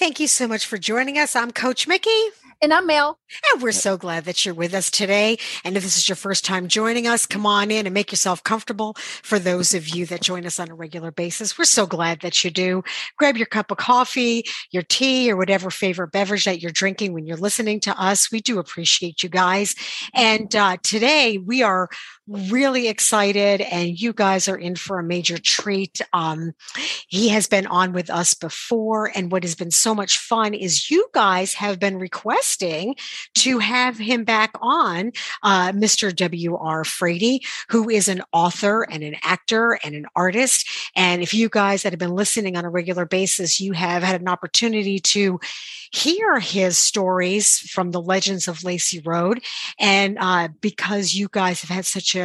Thank you so much for joining us. I'm Coach Mickey. And I'm Mel. And we're so glad that you're with us today. And if this is your first time joining us, come on in and make yourself comfortable. For those of you that join us on a regular basis, we're so glad that you do. Grab your cup of coffee, your tea, or whatever favorite beverage that you're drinking when you're listening to us. We do appreciate you guys. And uh, today we are really excited, and you guys are in for a major treat. Um, he has been on with us before, and what has been so much fun is you guys have been requesting to have him back on, uh, Mr. W.R. Frady, who is an author and an actor and an artist. And if you guys that have been listening on a regular basis, you have had an opportunity to hear his stories from the legends of Lacey Road. And uh, because you guys have had such a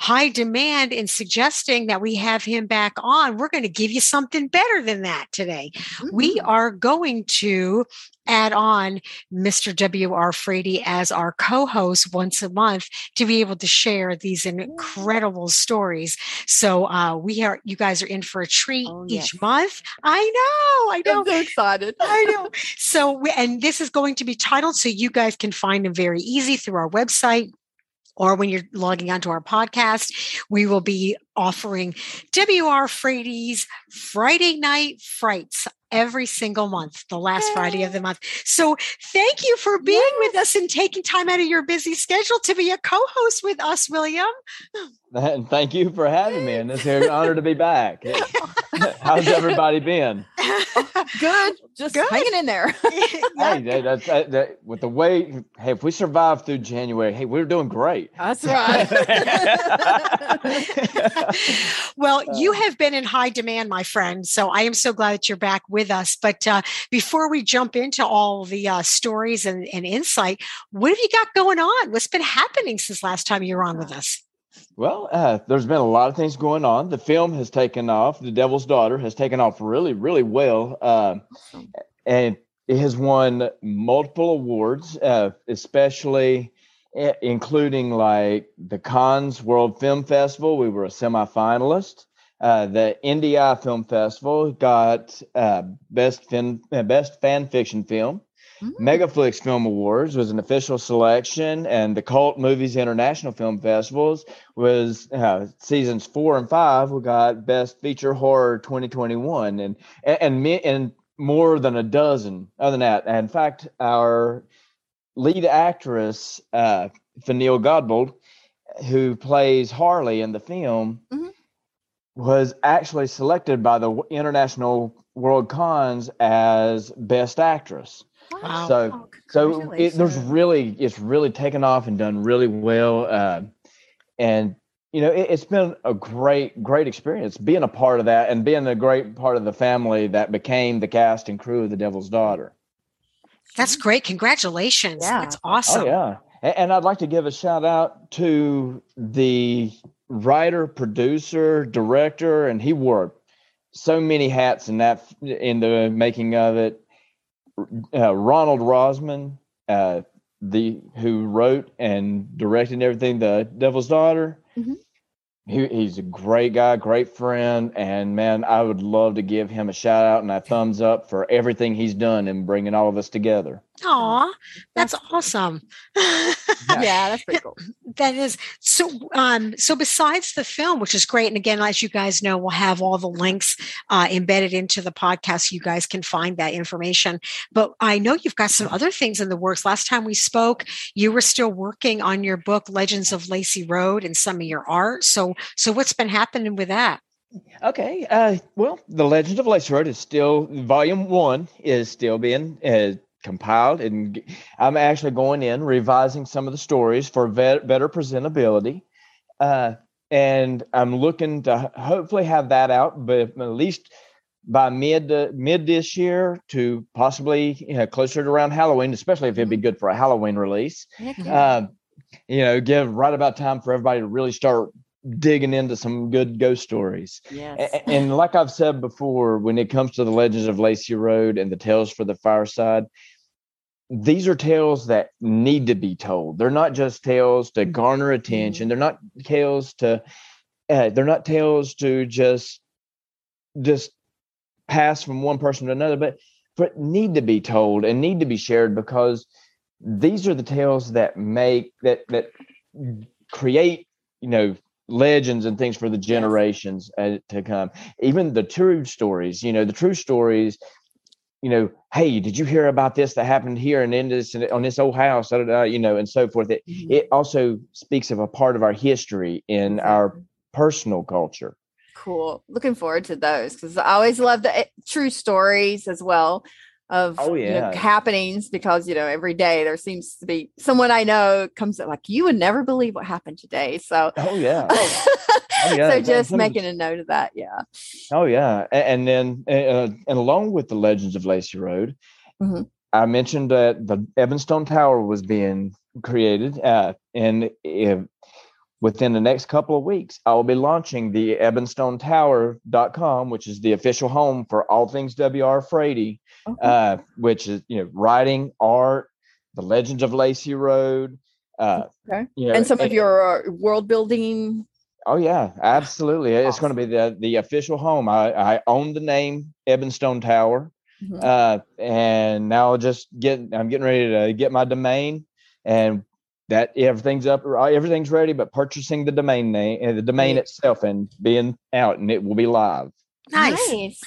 high demand in suggesting that we have him back on, we're going to give you something better than that today. Mm-hmm. We are going to add on Mr. W.R. Frady as our co-host once a month to be able to share these incredible stories. So uh, we are, you guys are in for a treat oh, yes. each month. I know, I know. I'm so excited. I know. So, we, and this is going to be titled so you guys can find them very easy through our website or when you're logging onto our podcast, we will be offering WR Frady's Friday Night Frights every single month, the last Yay. Friday of the month. So thank you for being yes. with us and taking time out of your busy schedule to be a co-host with us, William. And thank you for having me. And it's an honor to be back. How's everybody been? Good. Just Good. hanging in there. hey, that's, that, that, with the way, hey, if we survive through January, hey, we're doing great. That's right. well, you have been in high demand, my friend. So I am so glad that you're back with us. But uh, before we jump into all the uh, stories and, and insight, what have you got going on? What's been happening since last time you were on with us? Well, uh, there's been a lot of things going on. The film has taken off. The Devil's Daughter has taken off really, really well, uh, and it has won multiple awards, uh, especially eh, including like the Cannes World Film Festival. We were a semifinalist. Uh, the NDI Film Festival got uh, best fin- uh, best fan fiction film. Mm-hmm. Megaflix Film Awards was an official selection, and the Cult Movies International Film Festivals was uh, seasons four and five. We got Best Feature Horror 2021, and and and, and more than a dozen other than that. In fact, our lead actress, uh, Fanny Godbold, who plays Harley in the film, mm-hmm. was actually selected by the International World Cons as Best Actress. Wow. So, oh, so it, there's really, it's really taken off and done really well. Uh, and, you know, it, has been a great, great experience being a part of that and being a great part of the family that became the cast and crew of The Devil's Daughter. That's great. Congratulations. Yeah. That's oh, awesome. Oh, yeah. And, and I'd like to give a shout out to the writer, producer, director, and he wore so many hats in that in the making of it uh, Ronald Rosman, uh, the who wrote and directed everything, The Devil's Daughter. Mm-hmm. He, he's a great guy, great friend, and man, I would love to give him a shout out and a thumbs up for everything he's done in bringing all of us together. Aw, that's awesome. yeah, that's pretty cool. That is so. Um, so besides the film, which is great, and again, as you guys know, we'll have all the links uh, embedded into the podcast. You guys can find that information. But I know you've got some other things in the works. Last time we spoke, you were still working on your book, Legends of Lacey Road, and some of your art. So, so what's been happening with that? Okay. Uh, well, the Legends of Lacey Road is still volume one is still being uh, compiled and i'm actually going in revising some of the stories for vet, better presentability uh, and i'm looking to hopefully have that out but at least by mid uh, mid this year to possibly you know, closer to around halloween especially if it'd be mm-hmm. good for a halloween release uh, you know give right about time for everybody to really start digging into some good ghost stories. Yes. And, and, like I've said before, when it comes to the legends of Lacey Road and the tales for the fireside, these are tales that need to be told. They're not just tales to garner attention. They're not tales to uh, they're not tales to just just pass from one person to another, but need to be told and need to be shared because these are the tales that make that that create you know legends and things for the generations yes. Uh, to come. Even the true stories you know the true stories you know hey did you hear about this that happened here and in this on this old house? You know and so forth. It, mm-hmm. it also speaks of a part of our history in our personal culture. Cool. Looking forward to those because i always love the eh, true stories as well of oh, yeah. you know, happenings because you know every day there seems to be someone I know comes up like you would never believe what happened today. So oh yeah, oh, yeah. so just making a note of that, yeah. Oh yeah, and, and then uh, and along with the Legends of Lacey Road, mm-hmm. I mentioned that the Ebonstone Tower was being created, uh, and if, within the next couple of weeks, I will be launching the EbonstoneTower.com, which is the official home for all things W.R. Frady okay. uh, which is you know writing, art, the Legends of Lacey Road. Uh, okay. You know, and some and, of your uh, world building. Oh yeah, absolutely. Awesome. It's going to be the the official home. I I own the name Ebonstone Tower. Mm-hmm. Uh, and now I'll just get I'm getting ready to get my domain and that everything's up everything's ready but purchasing the domain name and the domain itself and being out and it will be live nice, nice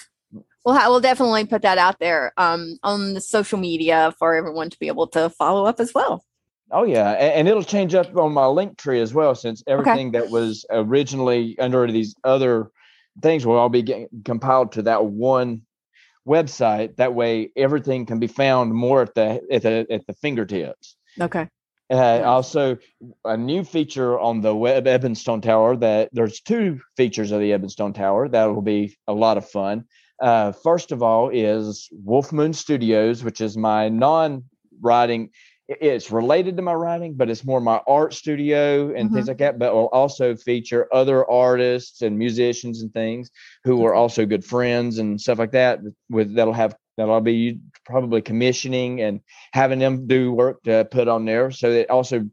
we'll ha- we'll definitely put that out there um, on the social media for everyone to be able to follow up as well. Oh yeah, and, and it'll change up on my Linktree as well, since everything okay. that was originally under these other things will all be getting compiled to that one website. That way, everything can be found more at the at the at the fingertips. Okay. Uh, also, a new feature on the web Ebonstone Tower that there's two features of the Ebonstone Tower that will be a lot of fun. Uh, first of all, is Wolf Moon Studios, which is my non writing. It's related to my writing, but it's more my art studio and mm-hmm. things like that. But will also feature other artists and musicians and things who are mm-hmm. also good friends and stuff like that. With that'll have that'll be probably commissioning and having them do work to put on there. So it also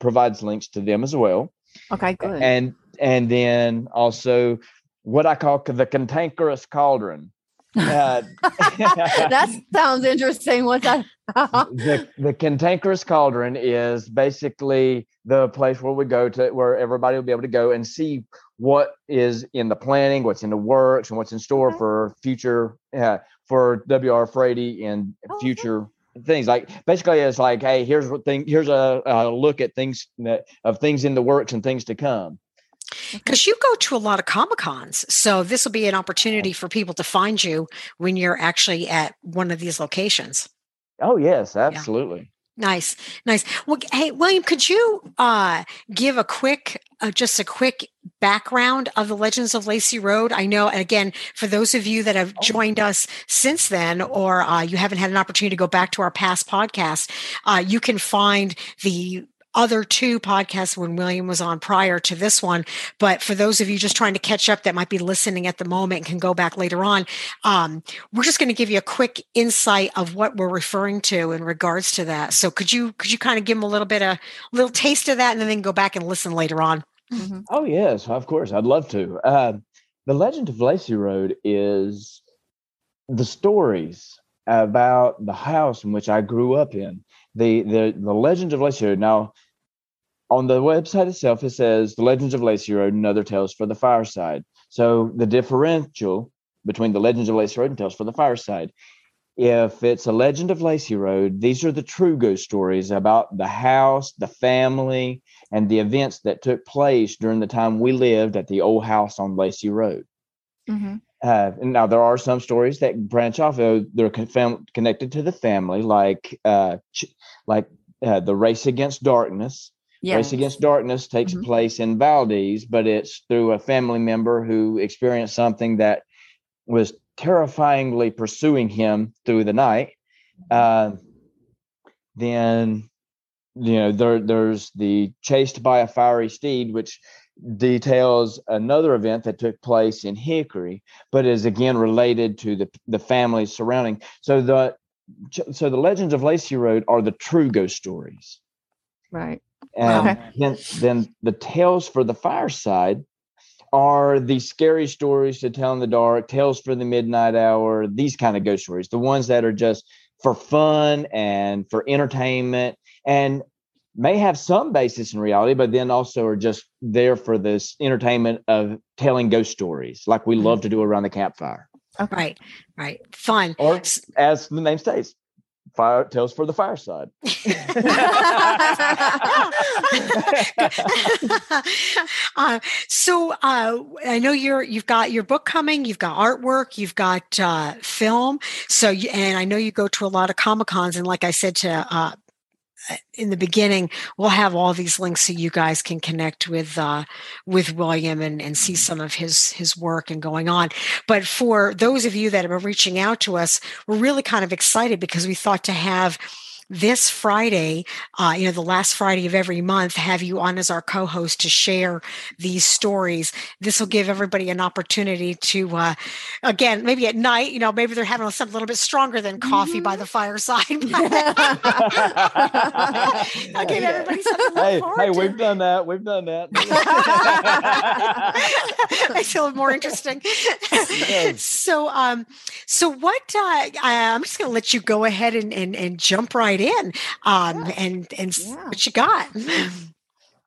provides links to them as well. Okay, good. And and then also what I call the cantankerous cauldron. Uh, that sounds interesting. What's that? the, the cantankerous cauldron is basically the place where we go to where everybody will be able to go and see what is in the planning, what's in the works, and what's in store okay. for future uh, for WR Frady and oh, future okay. things. Like basically, it's like, hey, here's what thing. Here's a, a look at things that, of things in the works and things to come because you go to a lot of comic cons so this will be an opportunity for people to find you when you're actually at one of these locations. Oh yes absolutely. Yeah. nice nice. Well hey william could you uh, give a quick uh, just a quick background of the legends of lacey road? I know and again for those of you that have oh. joined us since then or uh, you haven't had an opportunity to go back to our past podcast uh, you can find the other two podcasts when William was on prior to this one. But for those of you just trying to catch up that might be listening at the moment and can go back later on, um, we're just going to give you a quick insight of what we're referring to in regards to that. So could you could you kind of give them a little bit of a little taste of that and then go back and listen later on? Mm-hmm. Oh yes, of course, I'd love to. Uh, the Legend of Lacey Road is the stories about the house in which I grew up in the the the Legends of Lacey Road. Now, on the website itself, it says the Legends of Lacey Road and other tales for the fireside. So the differential between the Legends of Lacey Road and tales for the fireside. If it's a Legend of Lacey Road, these are the true ghost stories about the house, the family, and the events that took place during the time we lived at the old house on Lacey Road. Mm-hmm. Uh, now there are some stories that branch off. They're con- connected to the family, like uh, ch- like uh, the race against darkness. Yes. Race against darkness takes mm-hmm. place in Valdese, but it's through a family member who experienced something that was terrifyingly pursuing him through the night. Uh, then you know there there's the chased by a fiery steed, which details another event that took place in Hickory, but is again related to the the families surrounding. So the so the legends of Lacey Road are the true ghost stories, right? And okay. then then the tales for the fireside are the scary stories to tell in the dark, tales for the midnight hour, these kind of ghost stories, the ones that are just for fun and for entertainment and may have some basis in reality, but then also are just there for this entertainment of telling ghost stories, like we love mm-hmm. to do around the campfire. Okay. Right, right. Fun. Or as the name states, fire tales for the fireside. uh, so uh, I know you're you've got your book coming, you've got artwork, you've got uh, film. So you, and I know you go to a lot of comic cons, and like I said to uh, in the beginning, we'll have all these links so you guys can connect with uh, with William and, and see some of his his work and going on. But for those of you that have been reaching out to us, we're really kind of excited because we thought to have this Friday, uh, you know, the last Friday of every month, have you on as our co host to share these stories. This will give everybody an opportunity to, uh, again, maybe at night, you know, maybe they're having something a little bit stronger than coffee mm-hmm. by the fireside. I'll give everybody something Hey, hey we've done that. We've done that. I feel more interesting. so, um, so what, uh, I'm just going to let you go ahead and, and, and jump right right in um, yeah. and and yeah. what you got.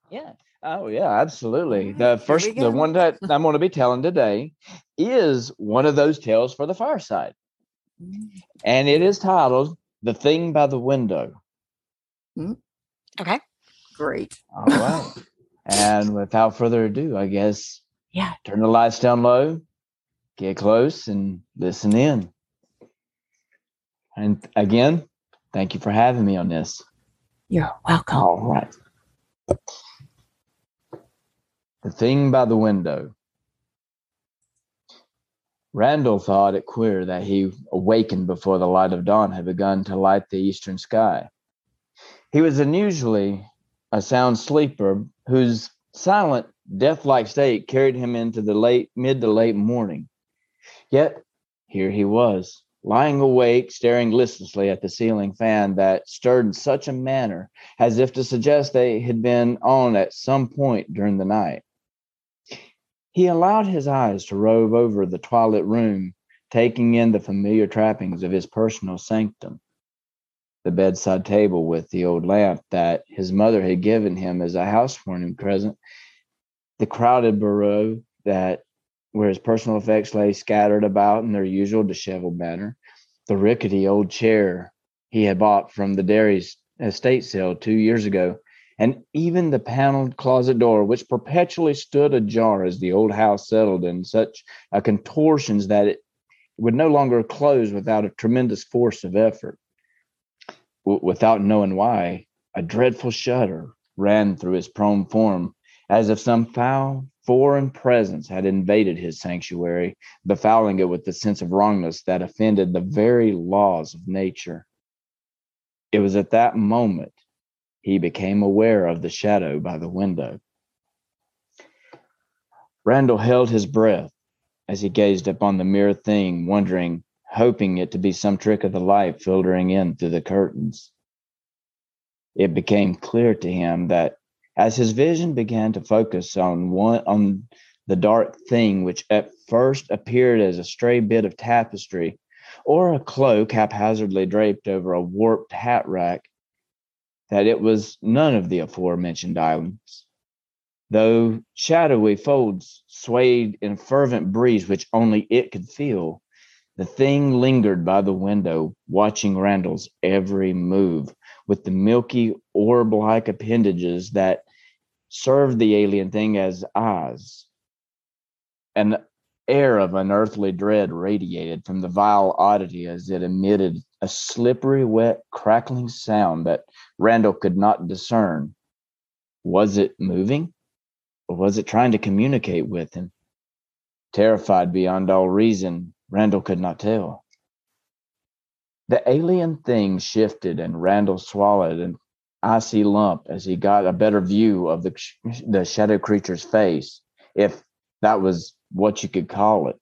yeah. Oh yeah, absolutely. The first, the one that I'm going to be telling today is one of those tales for the fireside, mm. and it is titled "The Thing by the Window." Okay, great. All right, and without further ado, I guess yeah, turn the lights down low, get close, and listen in. And again, Thank you for having me on this. You're welcome. All right. The thing by the window. Randall thought it queer that he awakened before the light of dawn had begun to light the eastern sky. He was unusually a sound sleeper whose silent, death like state carried him into the late mid to late morning. Yet here he was, lying awake, staring listlessly at the ceiling fan that stirred in such a manner as if to suggest they had been on at some point during the night. He allowed his eyes to rove over the twilight room, taking in the familiar trappings of his personal sanctum. The bedside table with the old lamp that his mother had given him as a housewarming present, the crowded bureau that where his personal effects lay scattered about in their usual disheveled manner, the rickety old chair he had bought from the dairy's estate sale two years ago, and even the paneled closet door, which perpetually stood ajar as the old house settled in such a contortions that it would no longer close without a tremendous force of effort. W- without knowing why, a dreadful shudder ran through his prone form, as if some foul foreign presence had invaded his sanctuary, befouling it with the sense of wrongness that offended the very laws of nature. It was at that moment he became aware of the shadow by the window. Randall held his breath as he gazed upon the mere thing, wondering, hoping it to be some trick of the light filtering in through the curtains. It became clear to him that as his vision began to focus on one on the dark thing which at first appeared as a stray bit of tapestry or a cloak haphazardly draped over a warped hat rack, that it was none of the aforementioned islands. Though shadowy folds swayed in a fervent breeze which only it could feel, the thing lingered by the window, watching Randall's every move with the milky orb like appendages that served the alien thing as eyes. An air of unearthly dread radiated from the vile oddity as it emitted a slippery, wet, crackling sound that Randall could not discern. Was it moving? Or was it trying to communicate with him? Terrified beyond all reason, Randall could not tell. The alien thing shifted and Randall swallowed an icy lump as he got a better view of the, the shadow creature's face, if that was what you could call it.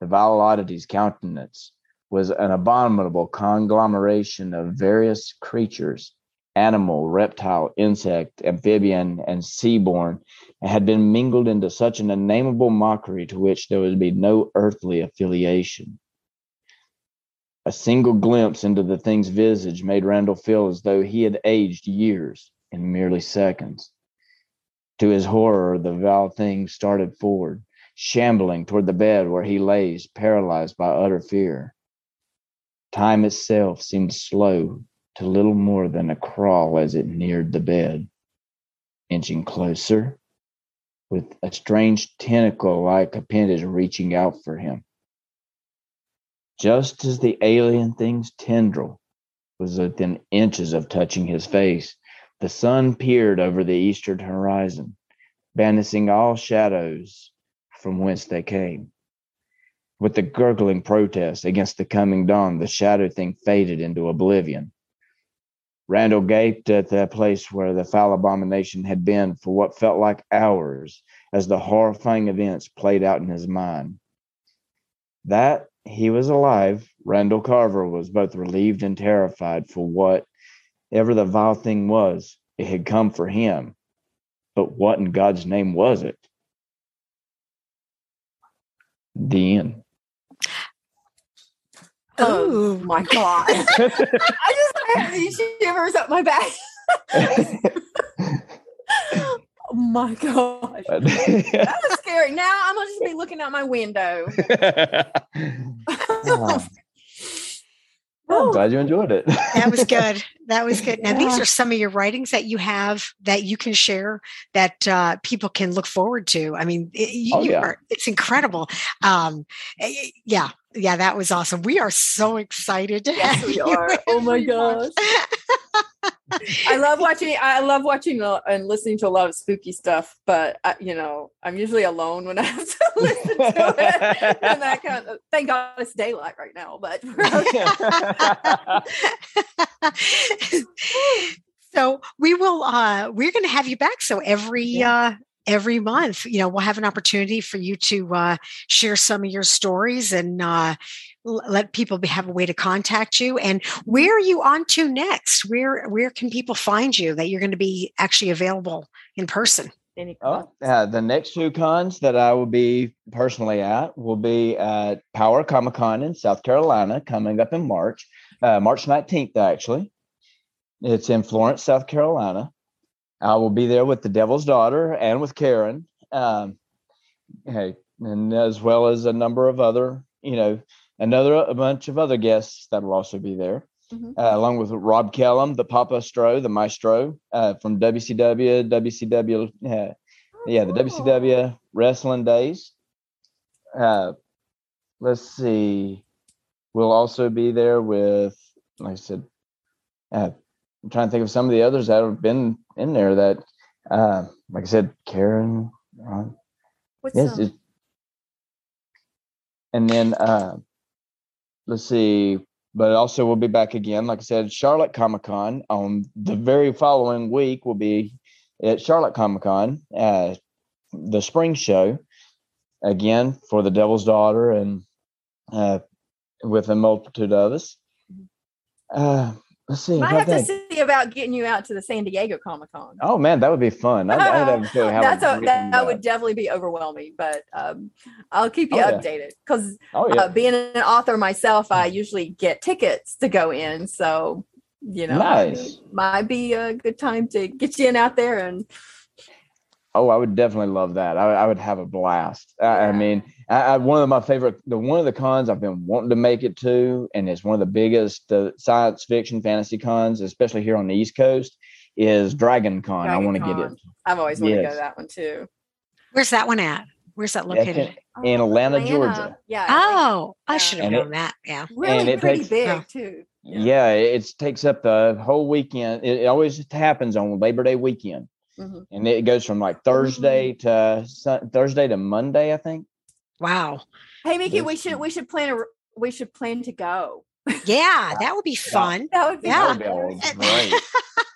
The vile oddity's countenance was an abominable conglomeration of various creatures, animal, reptile, insect, amphibian, and seaborn, and had been mingled into such an unnameable mockery to which there would be no earthly affiliation. A single glimpse into the thing's visage made Randall feel as though he had aged years in merely seconds. To his horror, the vile thing started forward, shambling toward the bed where he lays, paralyzed by utter fear. Time itself seemed slow to little more than a crawl as it neared the bed, inching closer, with a strange tentacle like appendage reaching out for him. Just as the alien thing's tendril was within inches of touching his face, the sun peered over the eastern horizon, banishing all shadows from whence they came. With a gurgling protest against the coming dawn, the shadow thing faded into oblivion. Randall gaped at the place where the foul abomination had been for what felt like hours as the horrifying events played out in his mind. That he was alive, Randall Carver was both relieved and terrified for whatever the vile thing was, it had come for him. But what in God's name was it? The end. Oh my god! I just have these shivers up my back. oh my gosh, that was scary. Now I'm gonna just be looking out my window. I'm glad you enjoyed it. that was good. That was good. Now, yeah. these are some of your writings that you have that you can share that uh, people can look forward to. I mean, it, you, oh, yeah. are, it's incredible. Um, eh, yeah, yeah, that was awesome. We are so excited to yes, we you. Are. Oh my gosh. I love watching. I love watching and listening to a lot of spooky stuff, but I, you know, I'm usually alone when I have to listen to it. and that kind of. Thank God it's daylight right now, but. so we will. uh We're going to have you back. So every yeah. uh every month you know we'll have an opportunity for you to uh, share some of your stories and uh, let people have a way to contact you and where are you on to next where where can people find you that you're going to be actually available in person Oh, uh, the next two cons that I will be personally at will be at Power Comic Con in South Carolina coming up in March, uh, March 19th, actually. It's in Florence, South Carolina. I will be there with the Devil's Daughter and with Karen, um, hey, and as well as a number of other, you know, another a bunch of other guests that will also be there, mm-hmm. uh, along with Rob Kellum, the Papa Stro, the Maestro uh, from WCW, WCW, uh, yeah, the WCW Wrestling Days. Uh, let's see, we'll also be there with, like I said, uh, I'm trying to think of some of the others that have been in there that, uh, like I said, Karen. Ron. What's yes, um... and then uh, let's see, but also we'll be back again. Like I said, Charlotte Comic Con on the very following week will be at Charlotte Comic Con, uh, the spring show again for the Devil's Daughter and uh, with a multitude of us. Uh, Let's see. I have to see about getting you out to the San Diego Comic Con. Oh man, that would be fun. I'd have That's a, that, that would definitely be overwhelming, but um, I'll keep you oh, updated because oh, yeah. uh, being an author myself, I usually get tickets to go in. So you know, nice. might be a good time to get you in out there and Oh, I would definitely love that. I, I would have a blast. I, I mean, I, one of my favorite, the one of the cons I've been wanting to make it to, and it's one of the biggest uh, science fiction fantasy cons, especially here on the East Coast, is Dragon Con. Dragon I want to get it. I've always wanted yes. to go to that one too. Where's that one at? Where's that located? In, in Atlanta, Atlanta, Georgia. Yeah. Oh, I should have known it, that. Yeah. Really pretty takes, big oh. too. Yeah. yeah, it takes up the whole weekend. It, it always happens on Labor Day weekend. Mm-hmm. And it goes from like Thursday mm-hmm. to Thursday to Monday, I think. Wow. Hey, Mickey, we should we should plan a we should plan to go. Yeah, that would be fun. That would be yeah. That would be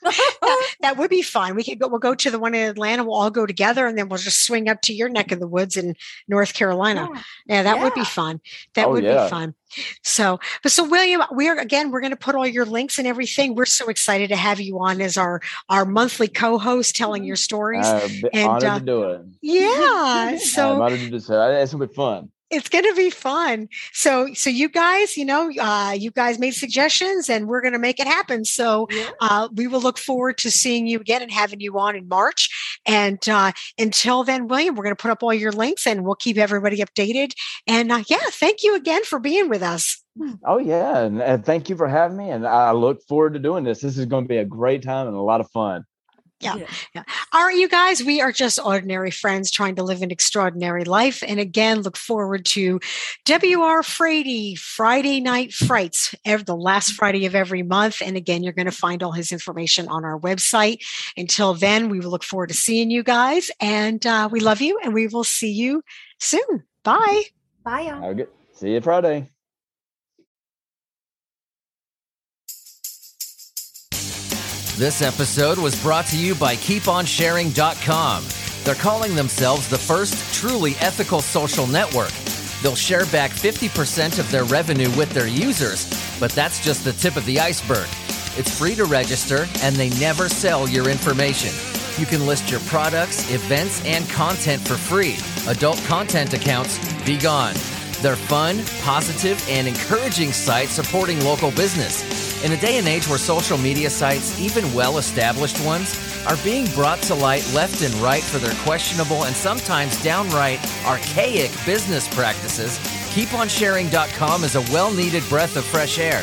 that, that, would be fun. We could go. We'll go to the one in Atlanta. We'll all go together, and then we'll just swing up to your neck of the woods in North Carolina. Yeah, yeah that yeah. would be fun. That oh, would yeah. be fun. So, but so William, we are again. We're going to put all your links and everything. We're so excited to have you on as our our monthly co-host, telling your stories. Uh, and honored uh, to do it. Yeah. So I'm honored to do so. It's gonna be fun it's going to be fun. So, so you guys, you know, uh, you guys made suggestions and we're going to make it happen. So, yeah. uh, we will look forward to seeing you again and having you on in March. And, uh, until then, William, we're going to put up all your links and we'll keep everybody updated. And, uh, yeah, thank you again for being with us. Oh yeah, and, and thank you for having me. And I look forward to doing this. This is going to be a great time and a lot of fun. Yeah, yeah. yeah. All right, you guys, we are just ordinary friends trying to live an extraordinary life. And again, look forward to WR Frady Friday Night Frights, every, the last Friday of every month. And again, you're going to find all his information on our website. Until then, we will look forward to seeing you guys. And uh, we love you, and we will see you soon. Bye. Bye, y'all. See you Friday. This episode was brought to you by KeepOnSharing.com. They're calling themselves the first truly ethical social network. They'll share back 50% of their revenue with their users, but that's just the tip of the iceberg. It's free to register, and they never sell your information. You can list your products, events, and content for free. Adult content accounts, be gone. They're fun, positive, and encouraging sites supporting local business. In a day and age where social media sites, even well established ones, are being brought to light left and right for their questionable and sometimes downright archaic business practices, KeepOnSharing.com is a well needed breath of fresh air.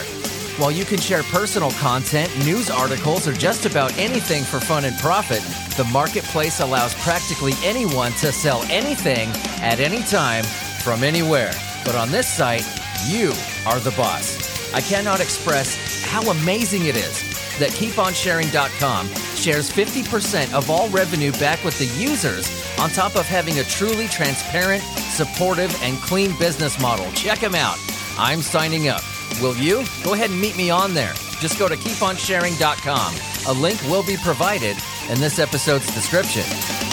While you can share personal content, news articles, or just about anything for fun and profit, the marketplace allows practically anyone to sell anything at any time from anywhere. But on this site, you are the boss. I cannot express how amazing it is that KeepOnSharing.com shares 50% of all revenue back with the users on top of having a truly transparent, supportive, and clean business model. Check them out. I'm signing up. Will you? Go ahead and meet me on there. Just go to keeponsharing.com. A link will be provided in this episode's description.